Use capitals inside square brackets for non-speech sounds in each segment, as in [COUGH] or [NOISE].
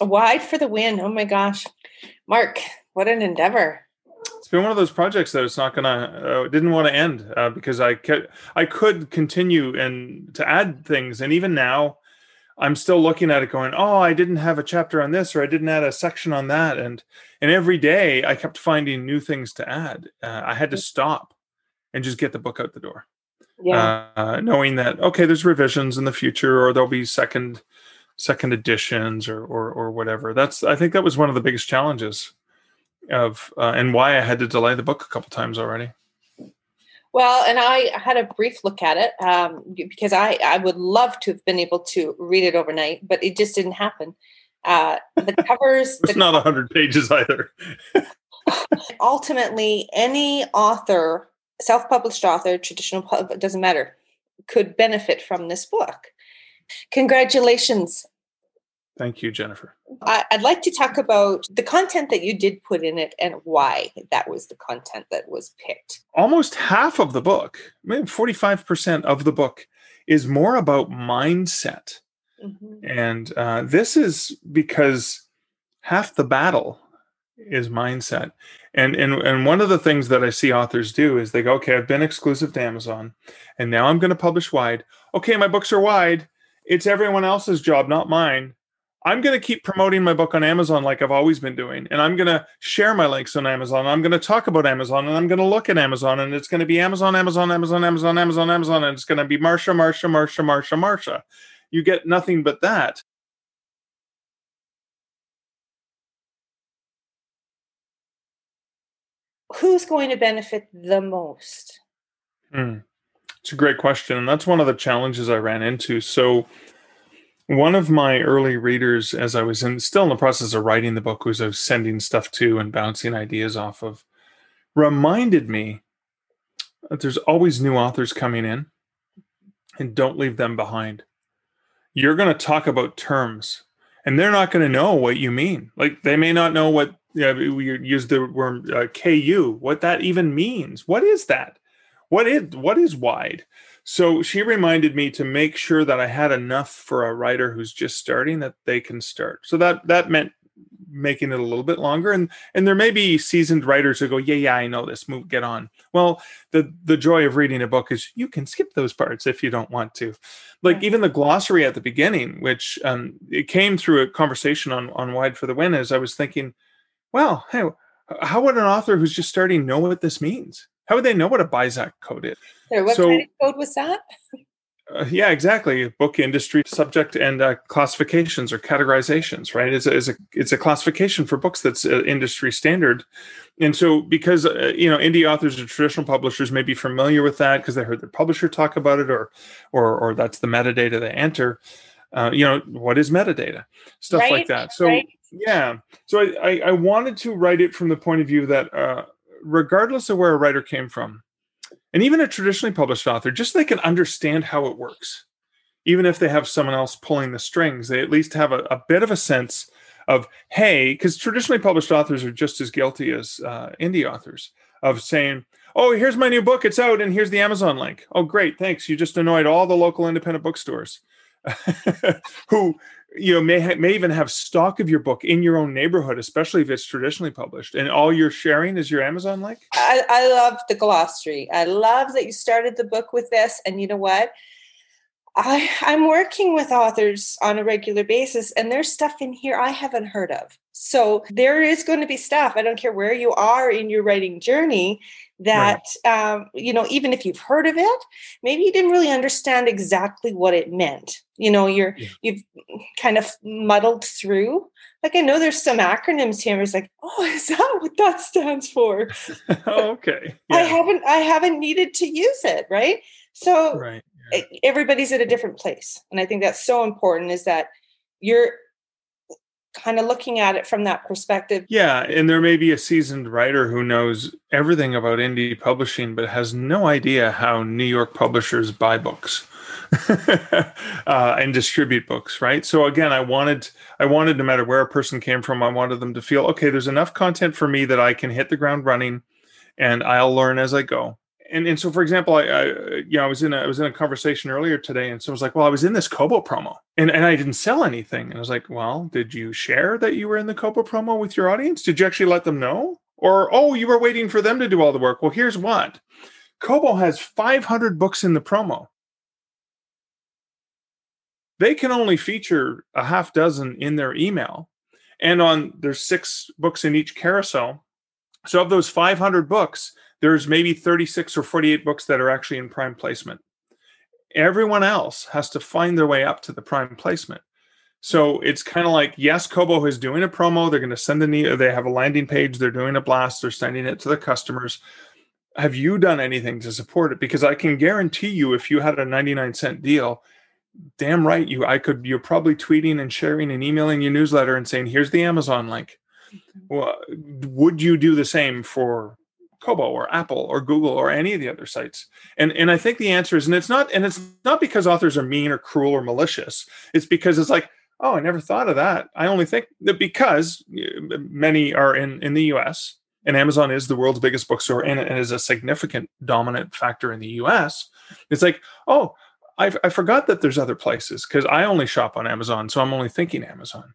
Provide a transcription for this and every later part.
Wide for the win. Oh my gosh. Mark, what an endeavor. It's been one of those projects that it's not gonna uh, didn't want to end uh, because I could I could continue and to add things and even now I'm still looking at it going oh I didn't have a chapter on this or I didn't add a section on that and and every day I kept finding new things to add uh, I had to stop and just get the book out the door yeah uh, knowing that okay there's revisions in the future or there'll be second second editions or, or or whatever that's I think that was one of the biggest challenges of uh, and why I had to delay the book a couple times already. Well, and I had a brief look at it um, because I, I would love to have been able to read it overnight, but it just didn't happen. Uh, the [LAUGHS] covers. it's the not a hundred pages either. [LAUGHS] ultimately, any author, self-published author, traditional, pub, doesn't matter, could benefit from this book. Congratulations Thank you, Jennifer. I'd like to talk about the content that you did put in it and why that was the content that was picked. Almost half of the book, maybe 45% of the book, is more about mindset. Mm-hmm. And uh, this is because half the battle is mindset. And, and and one of the things that I see authors do is they go, okay, I've been exclusive to Amazon, and now I'm going to publish wide. Okay, my books are wide. It's everyone else's job, not mine I'm going to keep promoting my book on Amazon like I've always been doing. And I'm going to share my links on Amazon. I'm going to talk about Amazon and I'm going to look at Amazon and it's going to be Amazon, Amazon, Amazon, Amazon, Amazon, Amazon. And it's going to be Marsha, Marsha, Marsha, Marsha, Marsha. You get nothing but that. Who's going to benefit the most? Hmm. It's a great question. And that's one of the challenges I ran into. So, one of my early readers, as I was in, still in the process of writing the book, was I was sending stuff to and bouncing ideas off of, reminded me that there's always new authors coming in and don't leave them behind. You're going to talk about terms and they're not going to know what you mean. Like they may not know what yeah, we use the word uh, KU, what that even means. What is that? What is what is wide? So she reminded me to make sure that I had enough for a writer who's just starting that they can start. So that that meant making it a little bit longer. And and there may be seasoned writers who go yeah yeah i know this move get on. Well the the joy of reading a book is you can skip those parts if you don't want to. Like even the glossary at the beginning which um it came through a conversation on on wide for the win as i was thinking well hey how would an author who's just starting know what this means how would they know what a BISAC code is? Sorry, what so, kind of code was that? Uh, yeah, exactly. Book industry subject and uh, classifications or categorizations, right? It's a, it's a it's a classification for books that's uh, industry standard, and so because uh, you know indie authors or traditional publishers may be familiar with that because they heard their publisher talk about it, or or or that's the metadata they enter. Uh, you know what is metadata, stuff right, like that. So right. yeah, so I, I, I wanted to write it from the point of view that uh, regardless of where a writer came from, and even a traditionally published author, just so they can understand how it works. Even if they have someone else pulling the strings, they at least have a, a bit of a sense of, hey, because traditionally published authors are just as guilty as uh, indie authors of saying, oh, here's my new book, it's out, and here's the Amazon link. Oh, great, thanks. You just annoyed all the local independent bookstores [LAUGHS] who you know may ha- may even have stock of your book in your own neighborhood especially if it's traditionally published and all you're sharing is your amazon link I, I love the glossary i love that you started the book with this and you know what I, I'm working with authors on a regular basis, and there's stuff in here I haven't heard of. So there is going to be stuff. I don't care where you are in your writing journey. That right. um, you know, even if you've heard of it, maybe you didn't really understand exactly what it meant. You know, you're yeah. you've kind of muddled through. Like I know there's some acronyms here. It's like, oh, is that what that stands for? [LAUGHS] [LAUGHS] okay. Yeah. I haven't I haven't needed to use it, right? So right everybody's at a different place and i think that's so important is that you're kind of looking at it from that perspective. Yeah and there may be a seasoned writer who knows everything about indie publishing but has no idea how new york publishers buy books [LAUGHS] uh, and distribute books right? So again i wanted i wanted no matter where a person came from i wanted them to feel okay there's enough content for me that i can hit the ground running and i'll learn as i go and and so for example, I, I you know I was in a I was in a conversation earlier today, and so I was like, well, I was in this Kobo promo, and and I didn't sell anything, and I was like, well, did you share that you were in the Kobo promo with your audience? Did you actually let them know, or oh, you were waiting for them to do all the work? Well, here's what, Kobo has 500 books in the promo. They can only feature a half dozen in their email, and on there's six books in each carousel. So of those 500 books there's maybe 36 or 48 books that are actually in prime placement. Everyone else has to find their way up to the prime placement. So it's kind of like, yes, Kobo is doing a promo. They're going to send an e- they have a landing page. They're doing a blast. They're sending it to the customers. Have you done anything to support it? Because I can guarantee you, if you had a 99 cent deal, damn right you I could you're probably tweeting and sharing and emailing your newsletter and saying, here's the Amazon link. Mm-hmm. Well, would you do the same for Kobo or Apple or Google or any of the other sites? And and I think the answer is, and it's not, and it's not because authors are mean or cruel or malicious. It's because it's like, oh, I never thought of that. I only think that because many are in in the U.S. and Amazon is the world's biggest bookstore and, and is a significant dominant factor in the U.S. It's like, oh, I, I forgot that there's other places because I only shop on Amazon, so I'm only thinking Amazon.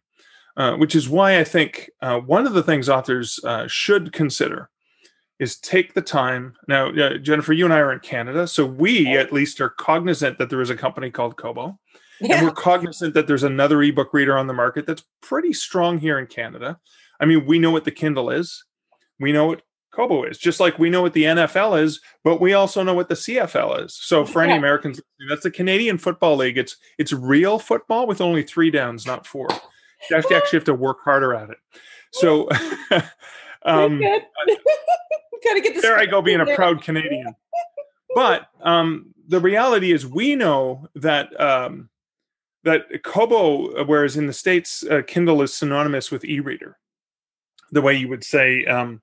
Uh, which is why I think uh, one of the things authors uh, should consider is take the time. Now, uh, Jennifer, you and I are in Canada, so we at least are cognizant that there is a company called Kobo. Yeah. And we're cognizant that there's another ebook reader on the market that's pretty strong here in Canada. I mean, we know what the Kindle is, we know what Kobo is, just like we know what the NFL is, but we also know what the CFL is. So for any Americans, that's the Canadian Football League. It's it's real football with only three downs, not four. You actually have to work harder at it. So [LAUGHS] um, [LAUGHS] Gotta get. There I go, being a proud Canadian. but um, the reality is, we know that um, that Kobo, whereas in the states, uh, Kindle is synonymous with e-reader. The way you would say, um,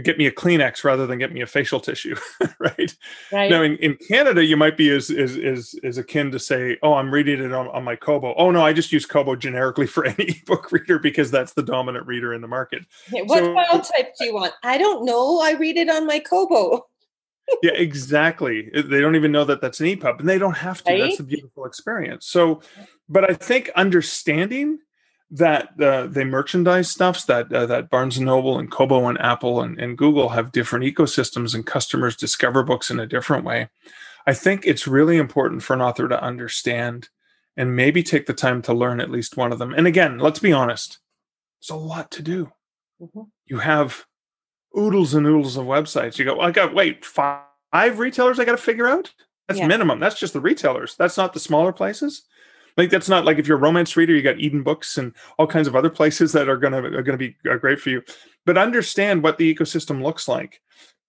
get me a Kleenex rather than get me a facial tissue, [LAUGHS] right? right? Now in, in Canada, you might be as, as as as akin to say, oh, I'm reading it on, on my Kobo. Oh no, I just use Kobo generically for [LAUGHS] any book reader because that's the dominant reader in the market. what so, file type do you want? I don't know. I read it on my Kobo. [LAUGHS] yeah, exactly. Uh, they don't even know that that's an EPUB, and they don't have to. Right? That's a beautiful experience. So, but I think understanding that uh, they merchandise stuffs that uh, that Barnes and Noble and Kobo and Apple and, and Google have different ecosystems and customers discover books in a different way. I think it's really important for an author to understand and maybe take the time to learn at least one of them. And again, let's be honest, there's a lot to do. Mm-hmm. You have oodles and oodles of websites. You go, I got wait five, five retailers I got to figure out. That's yeah. minimum. That's just the retailers. That's not the smaller places. Like that's not like if you're a romance reader, you got Eden Books and all kinds of other places that are gonna are gonna be uh, great for you. But understand what the ecosystem looks like,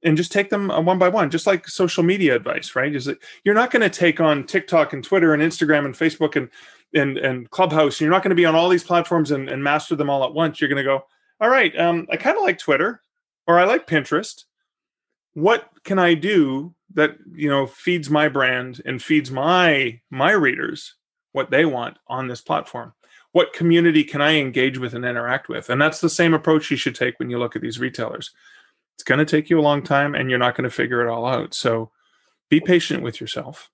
and just take them uh, one by one, just like social media advice, right? Is that you're not going to take on TikTok and Twitter and Instagram and Facebook and and and Clubhouse. You're not going to be on all these platforms and, and master them all at once. You're going to go, all right, um, I kind of like Twitter or I like Pinterest. What can I do that you know feeds my brand and feeds my my readers what they want on this platform. What community can i engage with and interact with? And that's the same approach you should take when you look at these retailers. It's going to take you a long time and you're not going to figure it all out. So be patient with yourself.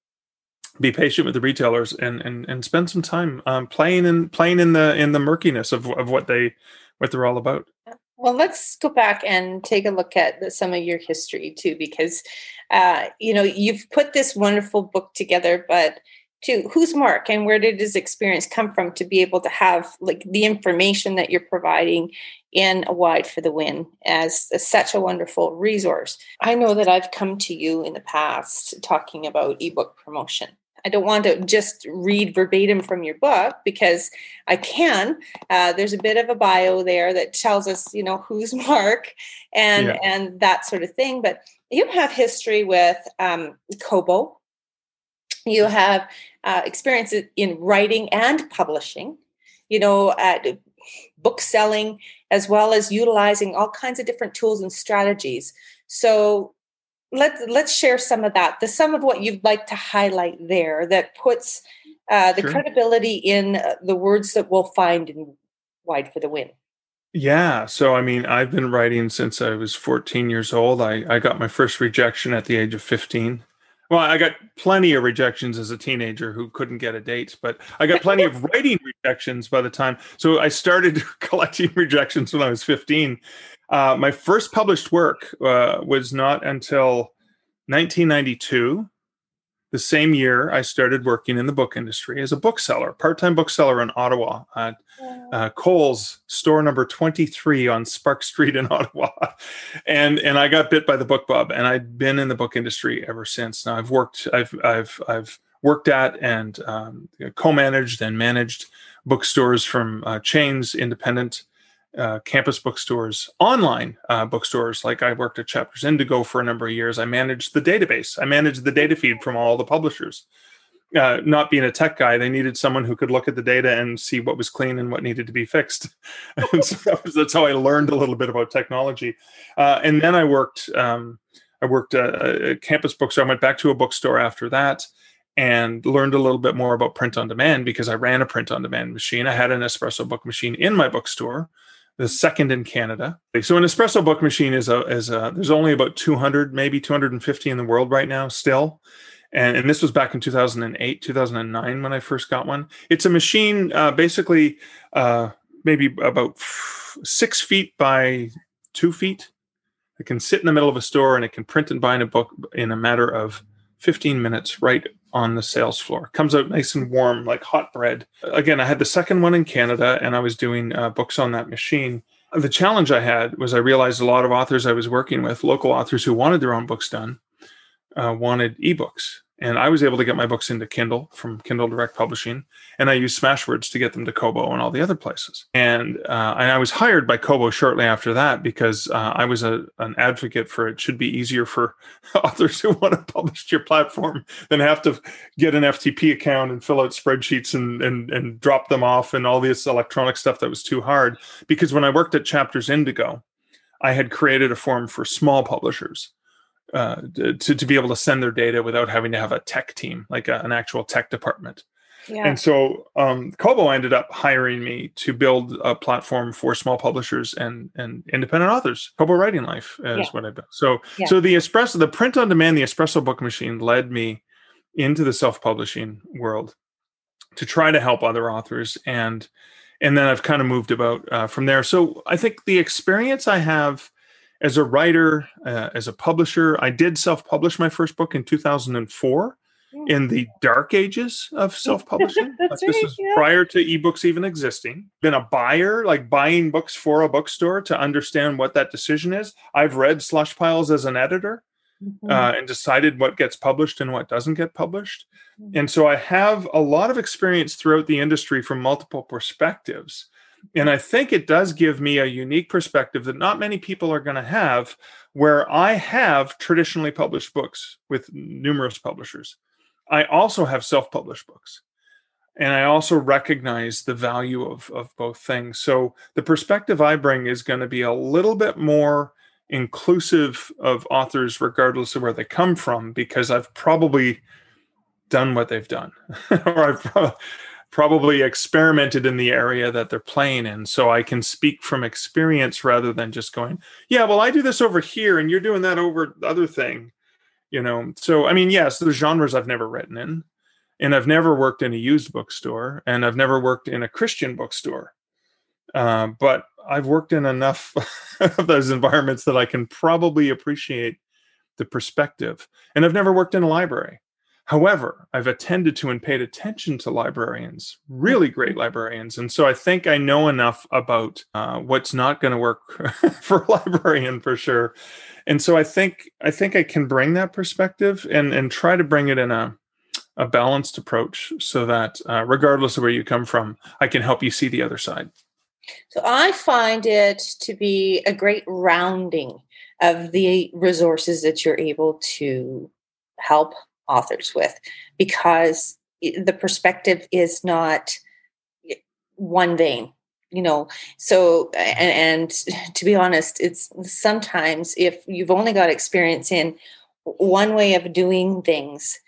Be patient with the retailers and and, and spend some time um, playing in playing in the in the murkiness of, of what they what they're all about. Well let's go back and take a look at the, some of your history too because uh, you know you've put this wonderful book together but to who's Mark and where did his experience come from to be able to have like the information that you're providing in a wide for the win as, as, such a wonderful resource. I know that I've come to you in the past talking about ebook promotion. I don't want to just read verbatim from your book because I can. Uh, there's a bit of a bio there that tells us, you know, who's [LAUGHS] Mark and yeah. and that sort of thing. But you have history with um, Kobo, you have uh, experiences in writing and publishing, you know, at book selling, as well as utilizing all kinds of different tools and strategies. So let's let's share some of that. The some of what you'd like to highlight there that puts uh, the sure. credibility in uh, the words that we'll find in Wide for the Win. Yeah. So, I mean, I've been writing since I was 14 years old. I, I got my first rejection at the age of 15. Well, I got plenty of rejections as a teenager who couldn't get a date, but I got plenty of [LAUGHS] writing rejections by the time. So I started [LAUGHS] collecting rejections when I was 15. Uh, my first published work uh, was not until 1992 the same year, I started working in the book industry as a bookseller, part-time bookseller in Ottawa at uh, Coles store number 23 on Sparks Street in [LAUGHS] Ottawa. And and I got bit by the book bug and I've been in the book industry ever since. Now I've worked I've I've I've worked at and um, co-managed and managed bookstores from uh, chains, independent uh, campus bookstores, online uh, bookstores. Like I worked at Chapters Indigo for a number of years. I managed the database. I managed the data feed from all the publishers. Uh, not being a tech guy, they needed someone who could look at the data and see what was clean and what needed to be fixed. [LAUGHS] and so that was, that's how I learned a little bit about technology. Uh, and then I worked. Um, I worked at a campus bookstore. I went back to a bookstore after that and learned a little bit more about print on demand because I ran a print on demand machine. I had an espresso book machine in my bookstore the second in Canada. So an espresso book machine is a is a there's only about 200 maybe 250 in the world right now still. And, and this was back in 2008 2009 when I first got one. It's a machine uh, basically uh, maybe about six feet by two feet. It can sit in the middle of a store and it can print and bind a book in a matter of 15 minutes right on the sales floor. Comes out nice and warm, like hot bread. Again, I had the second one in Canada and I was doing uh, books on that machine. The challenge I had was I realized a lot of authors I was working with, local authors who wanted their own books done, uh, wanted ebooks and I was able to get my books into Kindle from Kindle Direct Publishing, and I used Smashwords to get them to Kobo and all the other places. And uh, and I was hired by Kobo shortly after that because uh, I was a, an advocate for it should be easier for [LAUGHS] authors who want to publish to your platform than have to get an FTP account and fill out spreadsheets and and and drop them off and all this electronic stuff that was too hard. Because when I worked at Chapters Indigo, I had created a form for small publishers uh, to, to be able to send their data without having to have a tech team, like a, an actual tech department. Yeah. And so um, Kobo ended up hiring me to build a platform for small publishers and and independent authors. Kobo Writing Life is yeah. what I built. So yeah. so the espresso, the print on demand, the espresso book machine led me into the self publishing world to try to help other authors and and then I've kind of moved about uh, from there. So I think the experience I have as a writer, uh, as a publisher, I did self publish my first book in 2004 mm. in the dark ages of [LAUGHS] self publishing. like this yeah. prior to ebooks even existing. Been a buyer, like buying books for a bookstore to understand what that decision is. I've read Slush Piles as an editor. Mm-hmm. Uh, and decided what gets published and what doesn't get published. Mm-hmm. And so I have a lot of experience throughout the industry from multiple perspectives. And I think it does give me a unique perspective that not many people are going to have, where I have traditionally published books with numerous publishers. I also have self published books. And I also recognize the value of, of both things. So the perspective I bring is going to be a little bit more inclusive of authors, regardless of where they come from, because I've probably done what they've done, [LAUGHS] or I've probably experimented in the area that they're playing in. So I can speak from experience rather than just going, yeah, well, I do this over here and you're doing that over the other thing. You know, so I mean, yes, there's genres I've never written in, and I've never worked in a used bookstore, and I've never worked in a Christian bookstore. Uh, but I've worked in enough [LAUGHS] of those environments that I can probably appreciate the perspective. And I've never worked in a library. However, I've attended to and paid attention to librarians, really great mm-hmm. librarians. And so I think I know enough about uh, what's not going to work [LAUGHS] for a librarian for sure. And so I think I think I can bring that perspective and and try to bring it in a a balanced approach so that uh, regardless of where you come from, I can help you see the other side. So I find it to be a great rounding of the resources that you're able to help authors with because the perspective is not one vein you know? So and, and to be honest it's sometimes if you've only got experience in one way of doing things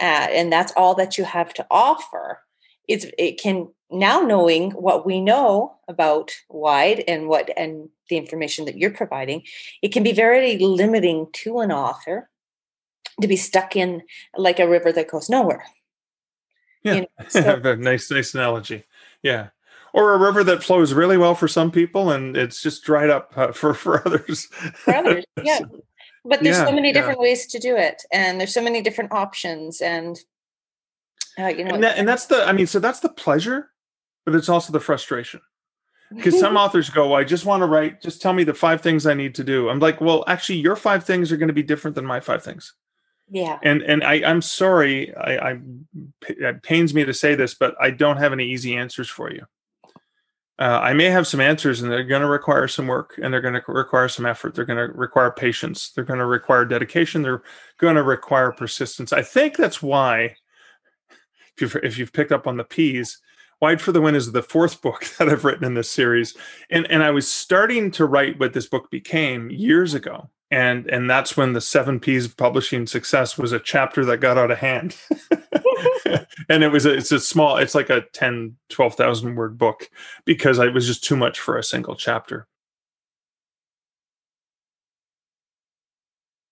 uh, and that's all that you have to offer it's it can now knowing what we know about wide and what and the information that you're providing it can be very limiting to an author to be stuck in like a river that goes nowhere. Yeah. You know, [LAUGHS] so, nice nice analogy. Yeah. Or a river that flows really well for some people and it's just dried up uh, [LAUGHS] for for others. For others [LAUGHS] yeah. But there's yeah, so many different yeah. ways to do it and there's so many different options and uh, you know and, that, and that's the i mean so that's the pleasure but it's also the frustration. Because some authors go well, i just want to write just tell me the five things i need to do. I'm like well actually your five things are going to be different than my five things yeah and and i i'm sorry i i it pains me to say this but i don't have any easy answers for you uh, I may have some answers and they're going to require some work and they're going to require some effort. They're going to require patience. They're going to require dedication. They're going to require persistence. I think that's why, if you've, if you've picked up on the P's, Wide for the Win is the fourth book [LAUGHS] that I've written in this series. And, and I was starting to write what this book became years ago and and that's when the seven p's of publishing success was a chapter that got out of hand. [LAUGHS] And it was a, it's a small it's like a 10 12000 word book because it was just too much for a single chapter.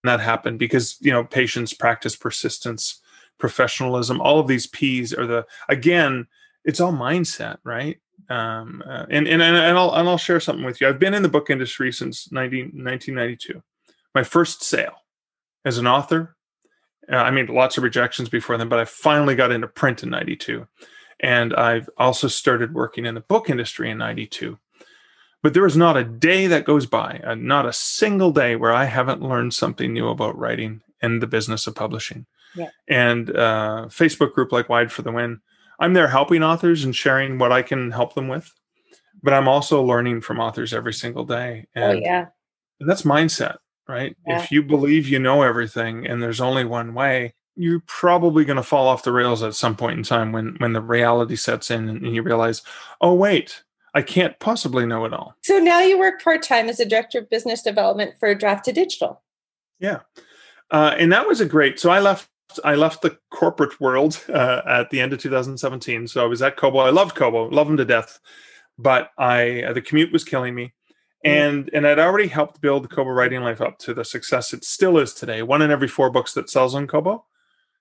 And that happened because you know patience practice persistence professionalism all of these p's are the again it's all mindset right? Um, uh, and, and and I'll and I'll share something with you. I've been in the book industry since 19, 1992 my first sale as an author. Uh, I mean, lots of rejections before then, but I finally got into print in 92. And I've also started working in the book industry in 92. But there is not a day that goes by, uh, not a single day where I haven't learned something new about writing and the business of publishing. Yeah. And uh, Facebook group like Wide for the Win, I'm there helping authors and sharing what I can help them with. But I'm also learning from authors every single day. Oh, and, oh, yeah. And that's mindset right? Yeah. If you believe you know everything and there's only one way, you're probably going to fall off the rails at some point in time when when the reality sets in and you realize, oh wait, I can't possibly know it all. So now you work part time as a director of business development for Draft2Digital. Yeah, uh, and that was a great. So I left. I left the corporate world [LAUGHS] uh, at the end of 2017. So I was at Kobo. I loved Kobo, love them to death, but I uh, the commute was killing me. Mm. and and I'd already helped build Kobo Writing Life up to the success it still is today. One in every four books that sells on Kobo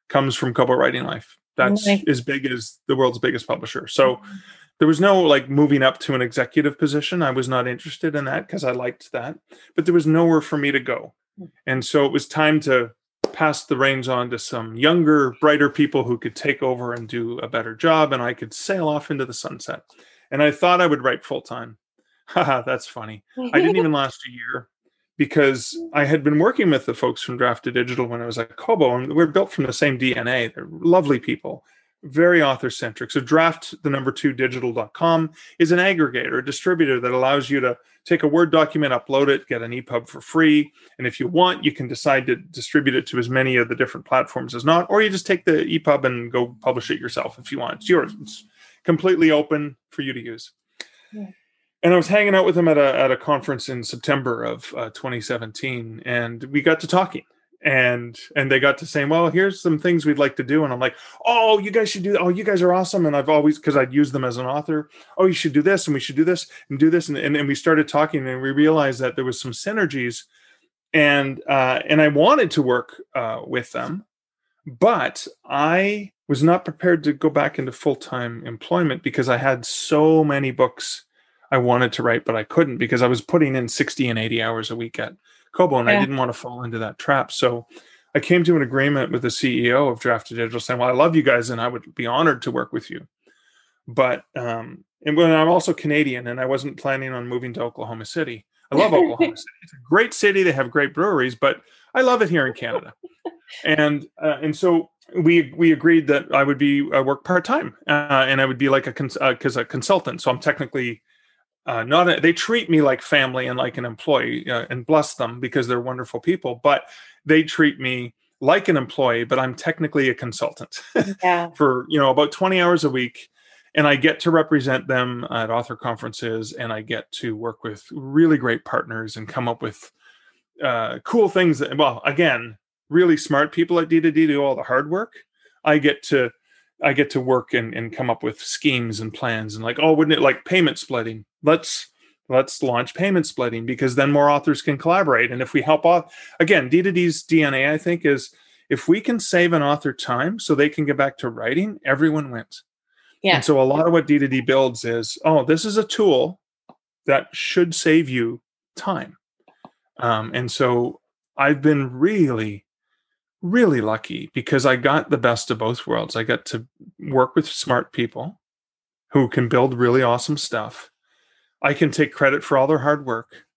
comes from Kobo Writing Life. That's as big as the world's biggest publisher. So mm-hmm. there was no like moving up to an executive position. I was not interested in that because I liked that, but there was nowhere for me to go, mm. and so it was time to pass the reins on to some younger, brighter people who could take over and do a better job, and I could sail off into the sunset. And I thought I would write full time [LAUGHS] that's funny. I didn't even [LAUGHS] last a year because I had been working with the folks from Draft2Digital when I was at Kobo, and we're built from the same DNA. They're lovely people, very author centric. So, Draft, the number two digital.com is an aggregator, a distributor that allows you to take a Word document, upload it, get an EPUB for free. And if you want, you can decide to distribute it to as many of the different platforms as not, or you just take the EPUB and go publish it yourself if you want. It's yours, it's completely open for you to use. Yeah and I was hanging out with him at a at a conference in September of uh, 2017, and we got to talking, and and they got to saying, "Well, here's some things we'd like to do," and I'm like, "Oh, you guys should do. That. Oh, you guys are awesome!" And I've always because I'd use them as an author. Oh, you should do this, and we should do this, and do this, and and, and we started talking, and we realized that there was some synergies, and uh, and I wanted to work uh, with them, but I was not prepared to go back into full time employment because I had so many books I wanted to write, but I couldn't because I was putting in 60 and 80 hours a week at Kobo and yeah. I didn't want to fall into that trap. So I came to an agreement with the CEO of Draft2Digital saying, Well, I love you guys and I would be honored to work with you. But, um, and when I'm also Canadian and I wasn't planning on moving to Oklahoma City. I love Oklahoma [LAUGHS] City. It's a great city. They have great breweries, but I love it here in Canada. and, uh, and so we we agreed that I would be uh, work part time, uh, and I would be like a because uh, a consultant. So I'm technically uh, not a, they treat me like family and like an employee uh, and bless them because they're wonderful people but they treat me like an employee but i'm technically a consultant [LAUGHS] yeah. for you know about 20 hours a week and i get to represent them at author conferences and i get to work with really great partners and come up with uh, cool things that well again really smart people at d2d do all the hard work i get to I get to work and, and come up with schemes and plans and like, oh, wouldn't it like payment splitting? Let's let's launch payment splitting because then more authors can collaborate. And if we help off again, D2D's DNA, I think, is if we can save an author time so they can get back to writing, everyone wins. Yeah. And so a lot of what D2D builds is, oh, this is a tool that should save you time. Um, and so I've been really, really lucky because I got the best of both worlds. I got to work with smart people who can build really awesome stuff. I can take credit for all their hard work.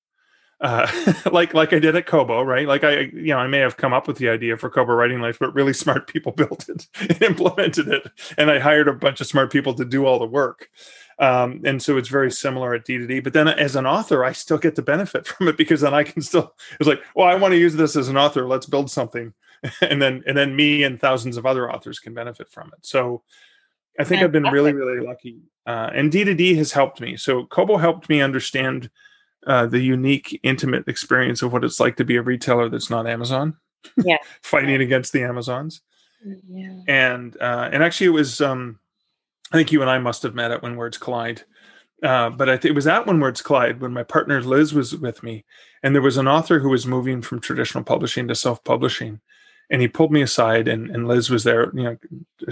Uh, [LAUGHS] like like I did at Kobo, right? Like I, you know, I may have come up with the idea for Kobo Writing Life, but really smart people [LAUGHS] built it and implemented it, and I hired a bunch of smart people to do all the work. Um, and so it's very similar at D2D. But then as an author, I still get to benefit [LAUGHS] from it because then I can still it's like, well, I want to use this as an author. Let's build something, [LAUGHS] and then and then me and thousands of other authors can benefit from it. So I think I've been really really lucky, uh, and D2D has helped me. So Kobo helped me understand uh, the unique, intimate experience of what it's like to be a retailer that's not Amazon. Yeah, [LAUGHS] fighting against the Amazons. Yeah, and uh, and actually it was. Um, I think you and I must have met at When Words Collide. Uh, but I think it was at When Words Collide when my partner Liz was with me, and there was an author who was moving from traditional publishing to self-publishing, and he pulled me aside, and, and Liz was there, you know,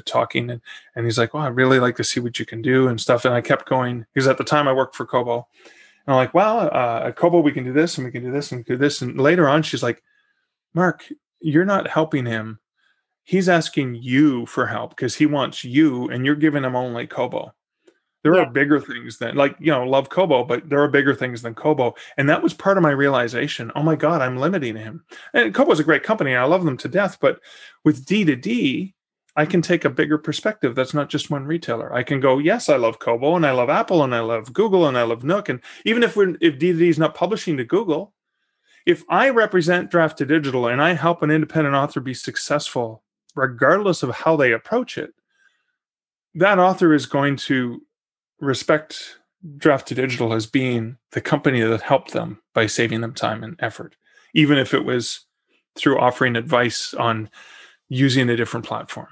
talking, and, and he's like, "Well, I really like to see what you can do and stuff." And I kept going because at the time I worked for Kobo, and I'm like, "Well, uh, at Kobo we can do this and we can do this and do this." And later on, she's like, "Mark, you're not helping him he's asking you for help because he wants you and you're giving him only Kobo. There yeah. are bigger things than like, you know, love Kobo, but there are bigger things than Kobo. And that was part of my realization. Oh my God, I'm limiting him. And Kobo Kobo's a great company. I love them to death. But with D2D, I can take a bigger perspective. That's not just one retailer. I can go, yes, I love Kobo and I love Apple and I love Google and I love Nook. And even if we're if D2D is not publishing to Google, if I represent Draft2Digital and I help an independent author be successful regardless of how they approach it, that author is going to respect Draft2Digital as being the company that helped them by saving them time and effort, even if it was through offering advice on using a different platform.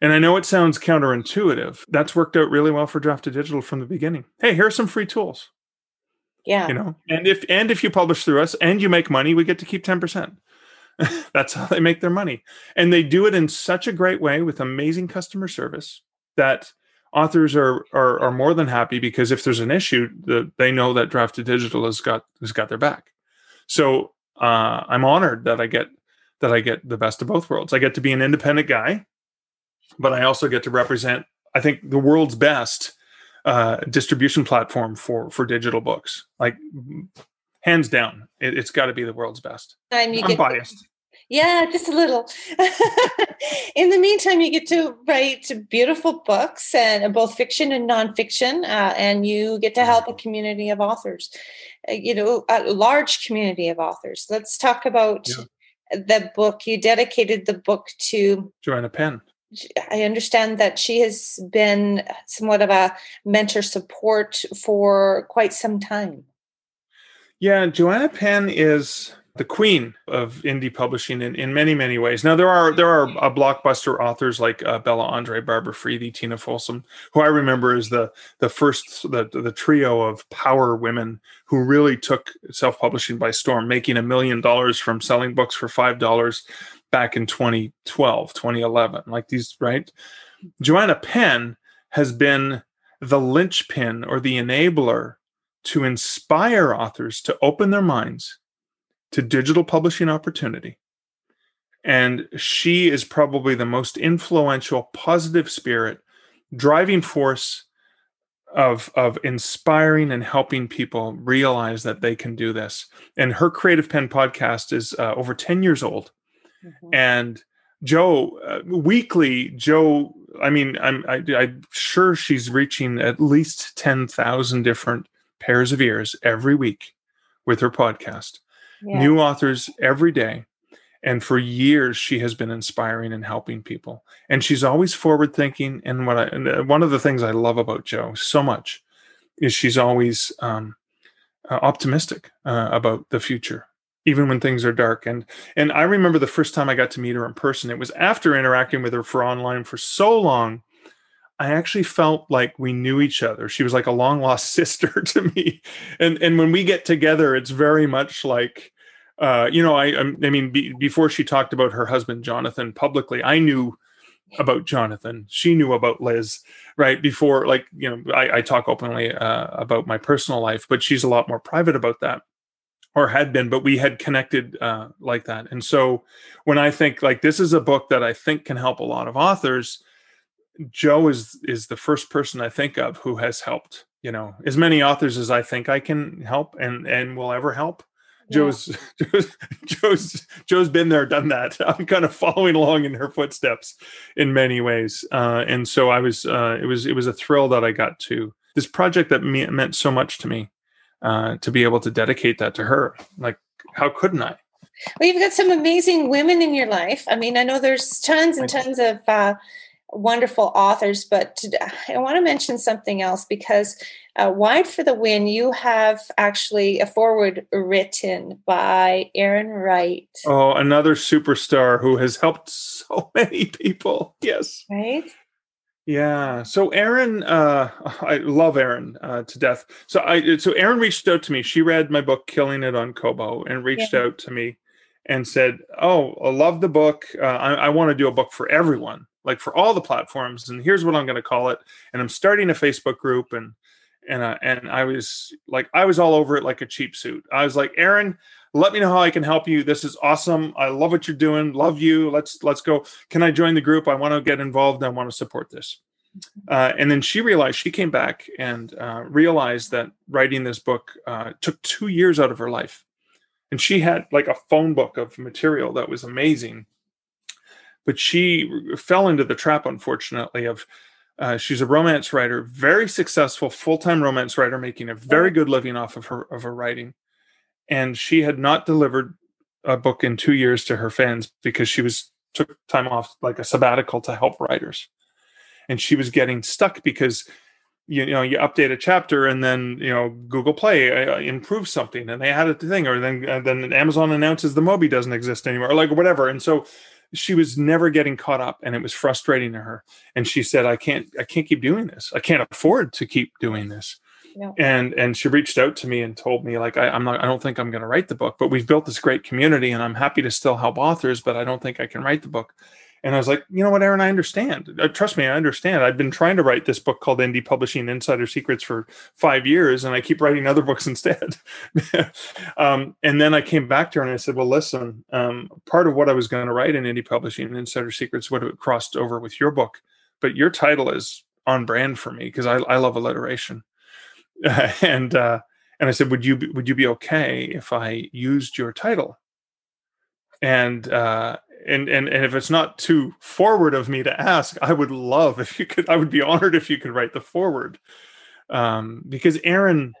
And I know it sounds counterintuitive. That's worked out really well for Draft2Digital from the beginning. Hey, here are some free tools. Yeah. You know, and if and if you publish through us and you make money, we get to keep 10%. [LAUGHS] That's how they make their money. And they do it in such a great way with amazing customer service that authors are are, are more than happy because if there's an issue, the, they know that Draft2Digital has got has got their back. So uh, I'm honored that I get that I get the best of both worlds. I get to be an independent guy, but I also get to represent I think the world's best uh, distribution platform for for digital books. Like hands down, it, has got to be the world's best. Time you I'm get biased. Yeah, just a little. [LAUGHS] In the meantime, you get to write beautiful books and both fiction and nonfiction, uh, and you get to help a community of authors. Uh, you know, a large community of authors. Let's talk about yeah. the book. You dedicated the book to Joanna Penn. I understand that she has been somewhat of a mentor support for quite some time. Yeah, Joanna Penn is the queen of indie publishing in, in many many ways. Now there are there are uh, blockbuster authors like uh, Bella Andre, Barbara Freethy, Tina Folsom, who I remember as the the first the the trio of power women who really took self publishing by storm, making a million dollars from selling books for five dollars back in 2012, 2011. Like these, right? Joanna Penn has been the linchpin or the enabler to inspire authors to open their minds to digital publishing opportunity. And she is probably the most influential, positive spirit, driving force of, of inspiring and helping people realize that they can do this. And her Creative Penn podcast is uh, over 10 years old. Mm-hmm. And Joe, uh, weekly, Joe, I mean, I'm I, am i am sure she's reaching at least 10,000 different pairs of ears every week with her podcast. Yeah. New authors every day. And for years, she has been inspiring and helping people. And she's always forward thinking. And what I, and uh, one of the things I love about Joe so much is she's always um, uh, optimistic uh, about the future, even when things are dark. And and I remember the first time I got to meet her in person. It was after interacting with her for online for so long I actually felt like we knew each other. She was like a long lost [LAUGHS] sister to me. And and when we get together, it's very much like uh, you know, I I mean, be, before she talked about her husband Jonathan publicly, I knew about Jonathan. She knew about Liz, right? Before, like you know, I, I talk openly uh, about my personal life, but she's a lot more private about that, or had been. But we had connected uh, like that, and so when I think like this is a book that I think can help a lot of authors, Jo is is the first person I think of who has helped. You know, as many authors as I think I can help and and will ever help Jo's, [LAUGHS] Jo's Jo's Jo's been there, done that. [LAUGHS] I'm kind of following along in her footsteps in many ways, uh, and so I was. Uh, it was it was a thrill that I got to this project that me- meant so much to me uh, to be able to dedicate that to her. Like, how couldn't I? Well, you've got some amazing women in your life. I mean, I know there's tons and tons of uh, wonderful authors, but I want to mention something else because uh, Wide for the Win, you have actually a foreword written by Erin Wright. Oh, another superstar who has helped so [LAUGHS] many people. Yes. Right. Yeah. So Erin, uh, I love Erin uh, to death. So I, so Erin reached out to me. She read my book, Killing It on Kobo, and reached yeah. out to me and said, "Oh, I love the book. Uh, I, I want to do a book for everyone, like for all the platforms. And here's what I'm going to call it. And I'm starting a Facebook group, and and uh, and I was like, I was all over it like a cheap suit. I was like, Erin let me know how I can help you. This is awesome. I love what you're doing. Love you. Let's let's go. Can I join the group? I want to get involved. I want to support this. Mm-hmm. Uh, and then she realized she came back and uh, realized that writing this book uh, took two years out of her life and she had like a phone book of material that was amazing but she fell into the trap unfortunately of uh, she's a romance writer very successful full-time romance writer making a very good living off of her of her writing. And she had not delivered a book in two years to her fans because she was took time off like a sabbatical to help writers. And she was getting stuck because you, you know you update a chapter and then you know Google Play uh, improves something and they added the thing or then uh, then Amazon announces the Mobi doesn't exist anymore or like whatever. And so she was never getting caught up and it was frustrating to her. And she said I can't I can't keep doing this. I can't afford to keep doing this. Yeah. and and she reached out to me and told me like I, I'm not I don't think I'm going to write the book but we've built this great community and I'm happy to still help authors but I don't think I can write the book and I was like, you know what, Erin, I understand. Uh, trust me, I understand. I've been trying to write this book called Indie Publishing Insider Secrets for five years, and I keep writing other [LAUGHS] books instead. [LAUGHS] um, and then I came back to her and I said, well, listen, um, part of what I was going to write in Indie Publishing Insider Secrets would have crossed over with your book, but your title is on brand for me because I, I love alliteration. [LAUGHS] and uh, and I said, would you be, would you be okay if I used your title? And uh, and and and if it's not too forward of me to ask, I would love if you could. I would be honored if you could write the forward, um, because Erin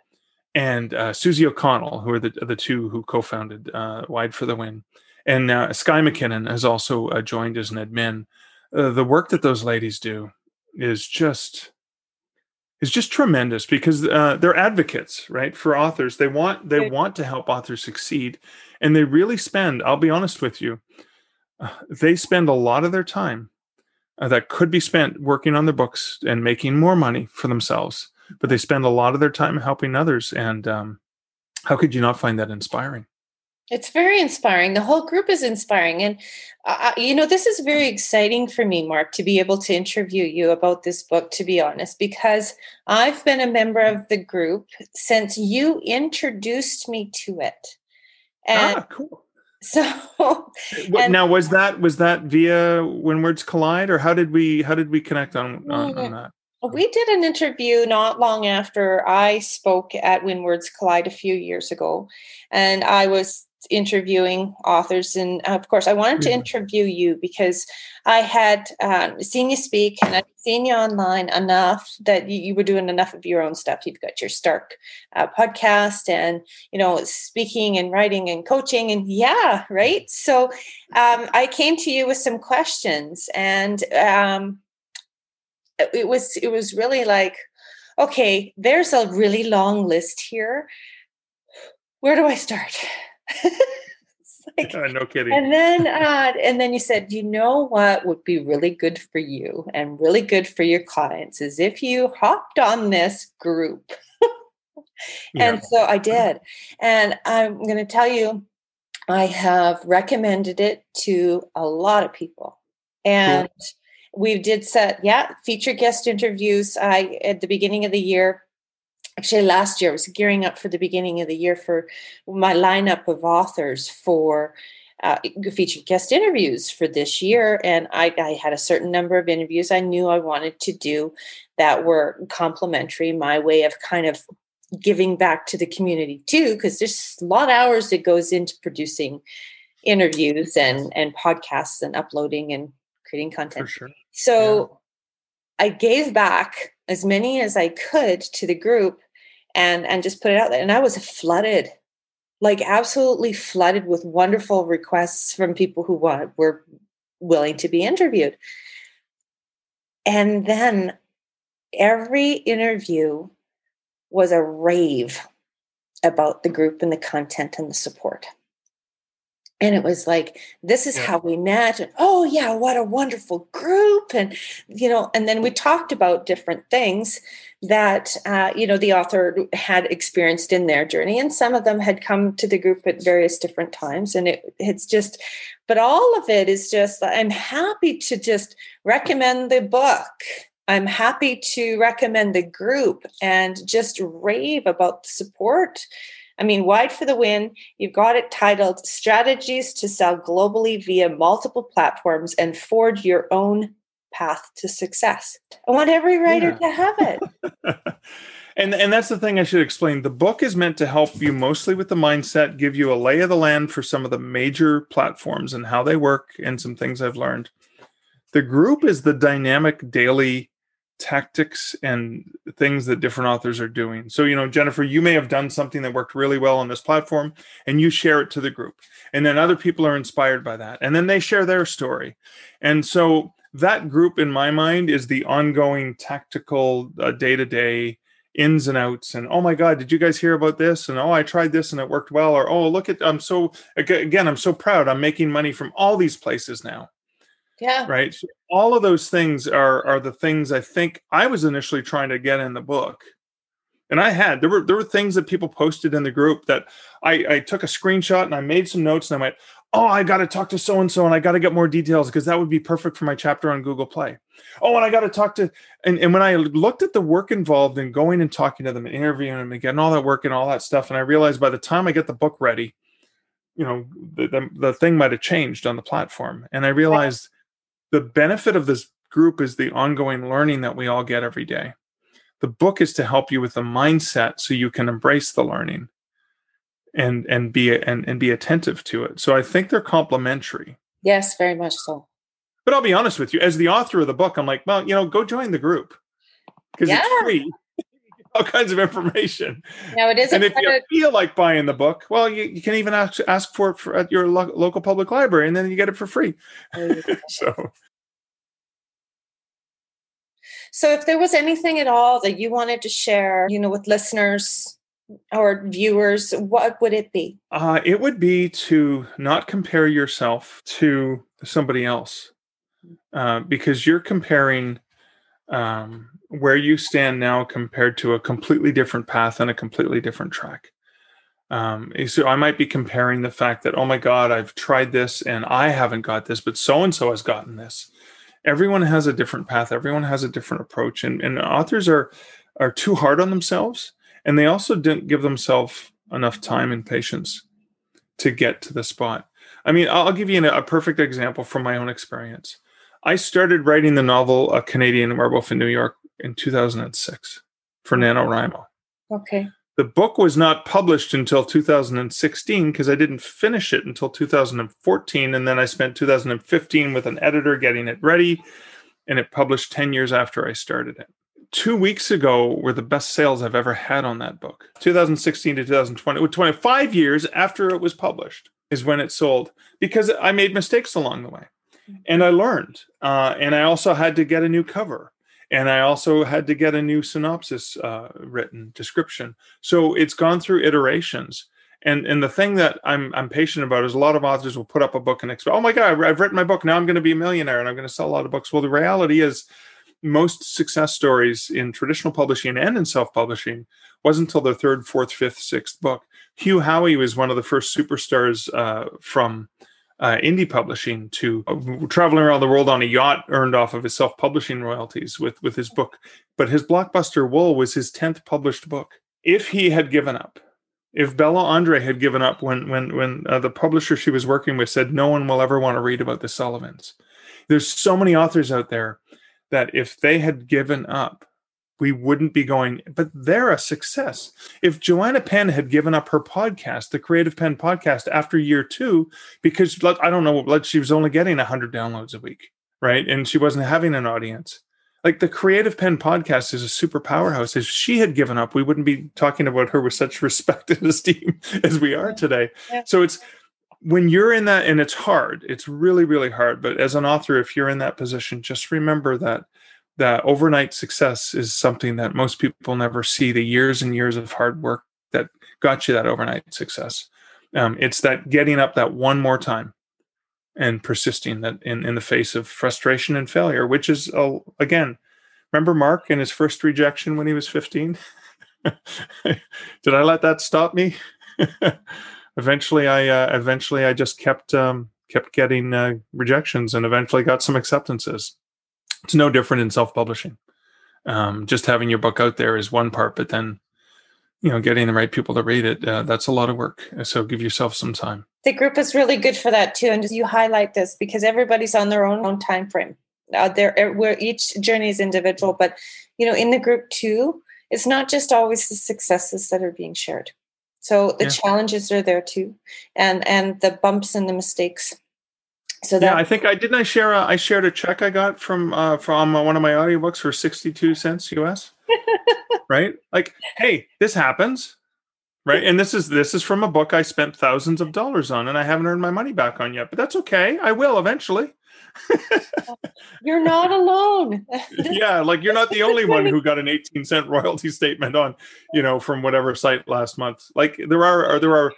and uh, Susie O'Connell, who are the the two who co-founded uh, Wide for the Win, and uh, Skye MacKinnon has also uh, joined as an admin. Uh, the work that those ladies do is just is just tremendous because uh, they're advocates, right, for authors. They want they want to help authors succeed, and they really spend. I'll be honest with you they spend a lot of their time uh, that could be spent working on their books and making more money for themselves, but they spend a lot of their time helping others. And um, how could you not find that inspiring? It's very inspiring. The whole group is inspiring. And, uh, uh, you know, this is very exciting for me, Mark, to be able to interview you about this book, to be honest, because I've been a member of the group since you introduced me to it. And ah, cool. So and, now was that was that via When Words Collide or how did we how did we connect on, on, on that? We did an interview not long after I spoke at When Words Collide a few years ago, and I was interviewing authors. And of course, I wanted to interview you because I had uh, seen you speak and I'd seen you online enough that you, you, were doing enough of your own stuff. You've got your Stark uh, podcast and, you know, speaking and writing and coaching. And yeah, right. So um, I came to you with some questions and um, it was, it was really like, okay, there's a really long list here. Where do I start? [LAUGHS] like, no kidding. And then, uh, and then you said, you know what would be really good for you and really good for your clients is if you hopped on this group. [LAUGHS] and yeah. so I did, and I'm going to tell you, I have recommended it to a lot of people, and. We did set, yeah, feature guest interviews. I at the beginning of the year actually last year I was gearing up for the beginning of the year for my lineup of authors for uh, featured guest interviews for this year and I, I, had a certain number of interviews i knew i wanted to do that were complementary my way of kind of giving back to the community too because there's a lot of hours that goes into producing interviews and and podcasts and uploading and creating content sure. so yeah. i gave back as many as I could to the group and and just put it out there. And I was flooded, like absolutely flooded with wonderful requests from people who want, were willing to be interviewed. And then every interview was a rave about the group and the content and the support and it was like this is yeah. how we met and oh yeah what a wonderful group and you know and then we talked about different things that uh, you know the author had experienced in their journey and some of them had come to the group at various different times and it, it's just but all of it is just i'm happy to just recommend the book i'm happy to recommend the group and just rave about the support I mean, wide for the win. You've got it titled Strategies to Sell Globally Via Multiple Platforms and Forge Your Own Path to Success. I want every writer yeah. to have it. [LAUGHS] and and that's the thing I should explain. The book is meant to help you mostly with the mindset, give you a lay of the land for some of the major platforms and how they work and some things I've learned. The group is the dynamic daily tactics and things that different authors are doing. So, you know, Jennifer, you may have done something that worked really well on this platform and you share it to the group. And then other people are inspired by that. And then they share their story. And so that group, in my mind, is the ongoing tactical day to day ins and outs. And oh my God, did you guys hear about this? And oh, I tried this and it worked well. Or oh, look at, I'm so, again, I'm so proud. I'm making money from all these places now. Yeah. Right. All of those things are are the things I think I was initially trying to get in the book. And I had there were there were things that people posted in the group that I, I took a screenshot and I made some notes and I went, oh, I got to talk to so and so and I got to get more details because that would be perfect for my chapter on Google Play. Oh, and I got to talk to and, and when I looked at the work involved in going and talking to them and interviewing them and getting all that work and all that stuff, and I realized by the time I get the book ready, you know, the the, the thing might have changed on the platform, and I realized the benefit of this group is the ongoing learning that we all get every day. The book is to help you with the mindset so you can embrace the learning and and be and, and be attentive to it. So I think they're complementary. Yes, very much so. But I'll be honest with you, as the author of the book, I'm like, well, you know, go join the group because yeah. it's free. [LAUGHS] all kinds of information. Now it is. And if you feel like buying the book, well, you, you can even ask, ask for it for, at your lo- local public library, and then you get it for free. [LAUGHS] so. So, if there was anything at all that you wanted to share, you know, with listeners or viewers, what would it be? Uh, it would be to not compare yourself to somebody else, uh, because you're comparing um, where you stand now compared to a completely different path and a completely different track. Um, so I might be comparing the fact that, oh my God, I've tried this and I haven't got this, but so and so has gotten this. Everyone has a different path. Everyone has a different approach, and, and authors are are too hard on themselves, and they also didn't give themselves enough time and patience to get to the spot. I mean, I'll give you a perfect example from my own experience. I started writing the novel A Canadian Werewolf in New York in 2006 for hmm. NaNoWriMo. Okay. The book was not published until 2016 because I didn't finish it until 2014. And then I spent 2015 with an editor getting it ready, and it published 10 years after I started it. Two weeks ago were the best sales I've ever had on that book. 2016 to 2020, 25 years after it was published is when it sold because I made mistakes along the way and I learned. Uh, and I also had to get a new cover, and I also had to get a new synopsis uh, written description. So it's gone through iterations, And and the thing that I'm I'm patient about is a lot of authors will put up a book and expect, oh my god, I've written my book now I'm going to be a millionaire and I'm going to sell a lot of books. Well, the reality is most success stories in traditional publishing and in self-publishing wasn't until their third, fourth, fifth, sixth book. Hugh Howey was one of the first superstars uh, from uh, indie publishing to uh, traveling around the world on a yacht earned off of his self-publishing royalties with with his book. But his blockbuster Wool was his tenth published book. If he had given up, if Bella Andre had given up when when when uh, the publisher she was working with said no one will ever want to read about the Sullivans, there's so many authors out there that if they had given up we wouldn't be going, but they're a success. If Joanna Penn had given up her podcast, the Creative Penn podcast, after year two, because I don't know, what she was only getting 100 downloads a week, right? And she wasn't having an audience. Like the Creative Penn podcast is a super powerhouse. If she had given up, we wouldn't be talking about her with such [LAUGHS] respect and esteem as we are today. So it's when you're in that, and it's hard, it's really, really hard. But as an author, if you're in that position, just remember that that overnight success is something that most people never see the years and years of hard work that got you that overnight success. Um, it's that getting up that one more time and persisting that in, in the face of frustration and failure which is uh, again remember mark and his first rejection when he was 15 [LAUGHS] did i let that stop me? [LAUGHS] Eventually i uh, eventually i just kept um, kept getting uh, rejections and eventually got some acceptances it's no different in self-publishing. Um, just having your book out there is one part but then you know getting the right people to read it uh, that's a lot of work. So give yourself some time. The group is really good for that too and you highlight this because everybody's on their own, own time frame. Uh, there er, where each journey is individual but you know in the group too it's not just always the successes that are being shared. So the yeah. challenges are there too and and the bumps and the mistakes so that, yeah, I think I didn't. I share. A, I shared a check I got from uh, from one of my audiobooks for sixty two cents US. [LAUGHS] right? Like, hey, this happens, right? And this is this is from a book I spent thousands of dollars on, and I haven't earned my money back on yet. But that's okay. I will eventually. [LAUGHS] you're not alone. [LAUGHS] yeah, like you're not the only one who got an 18 cent royalty statement on, you know, from whatever site last month. Like there are there are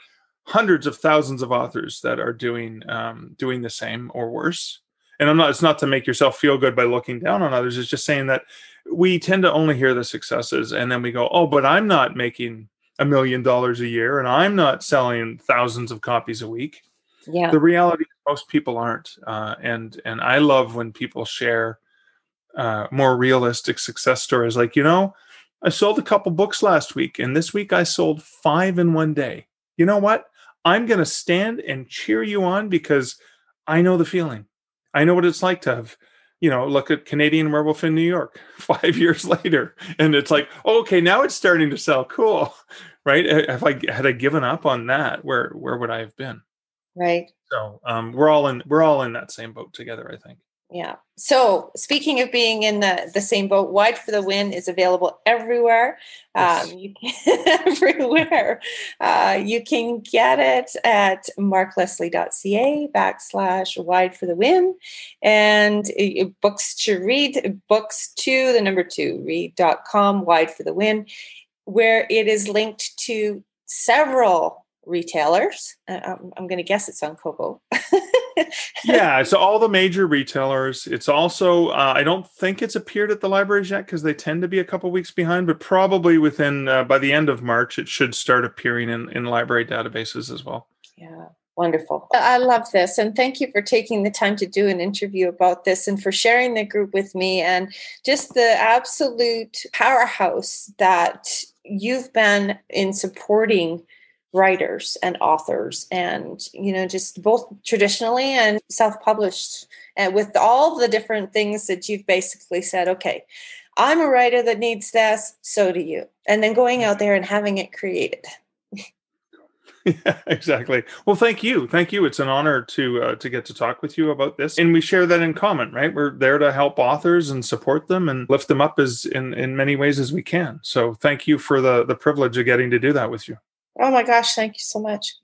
hundreds of thousands of authors that are doing um, doing the same or worse. And I'm not. It's not to make yourself feel good by looking down on others. It's just saying that we tend to only hear the successes, and then we go, "Oh, but I'm not making a million dollars a year, and I'm not selling thousands of copies a week." Yeah. The reality, is most people aren't, uh, and and I love when people share uh, more realistic success stories. Like you know, I sold a couple books last week, and this week I sold five in one day. You know what? I'm going to stand and cheer you on because I know the feeling. I know what it's like to have, you know, look at Canadian Werewolf in New York [LAUGHS] five years later, and it's like, okay, now it's starting to sell. Cool, [LAUGHS] right? If I had I given up on that, where where would I have been? Right. So um, we're all in we're all in that same boat together. I think. Yeah. So speaking of being in the, the same boat, Wide for the Win is available everywhere. Yes. Um, you can, [LAUGHS] everywhere. Uh, you can get it at markleslie.ca backslash Wide for the Win. And uh, books to read, books to the number two, read.com, Wide for the Win, where it is linked to several retailers. Uh, I'm, I'm going to guess it's on Kobo. [LAUGHS] yeah, so all the major retailers. It's also uh, I don't think it's appeared at the libraries yet because they tend to be a couple weeks behind, but probably within uh, by the end of March it should start appearing in in library databases as well. Yeah. Wonderful. I love this. And thank you for taking the time to do an interview about this and for sharing the group with me and just the absolute powerhouse that you've been in supporting writers and authors and you know just both traditionally and self-published and with all the different things that you've basically said okay i'm a writer that needs this so do you and then going out there and having it created. [LAUGHS] Yeah exactly. Well thank you. Thank you. It's an honor to uh, to get to talk with you about this and we share that in common right? We're there to help authors and support them and lift them up as in in many ways as we can. So thank you for the the privilege of getting to do that with you Oh my gosh, thank you so much.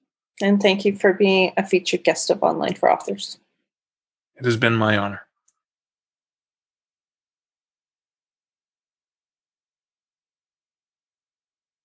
And thank you for being a featured guest of Online for Authors. It has been my honor.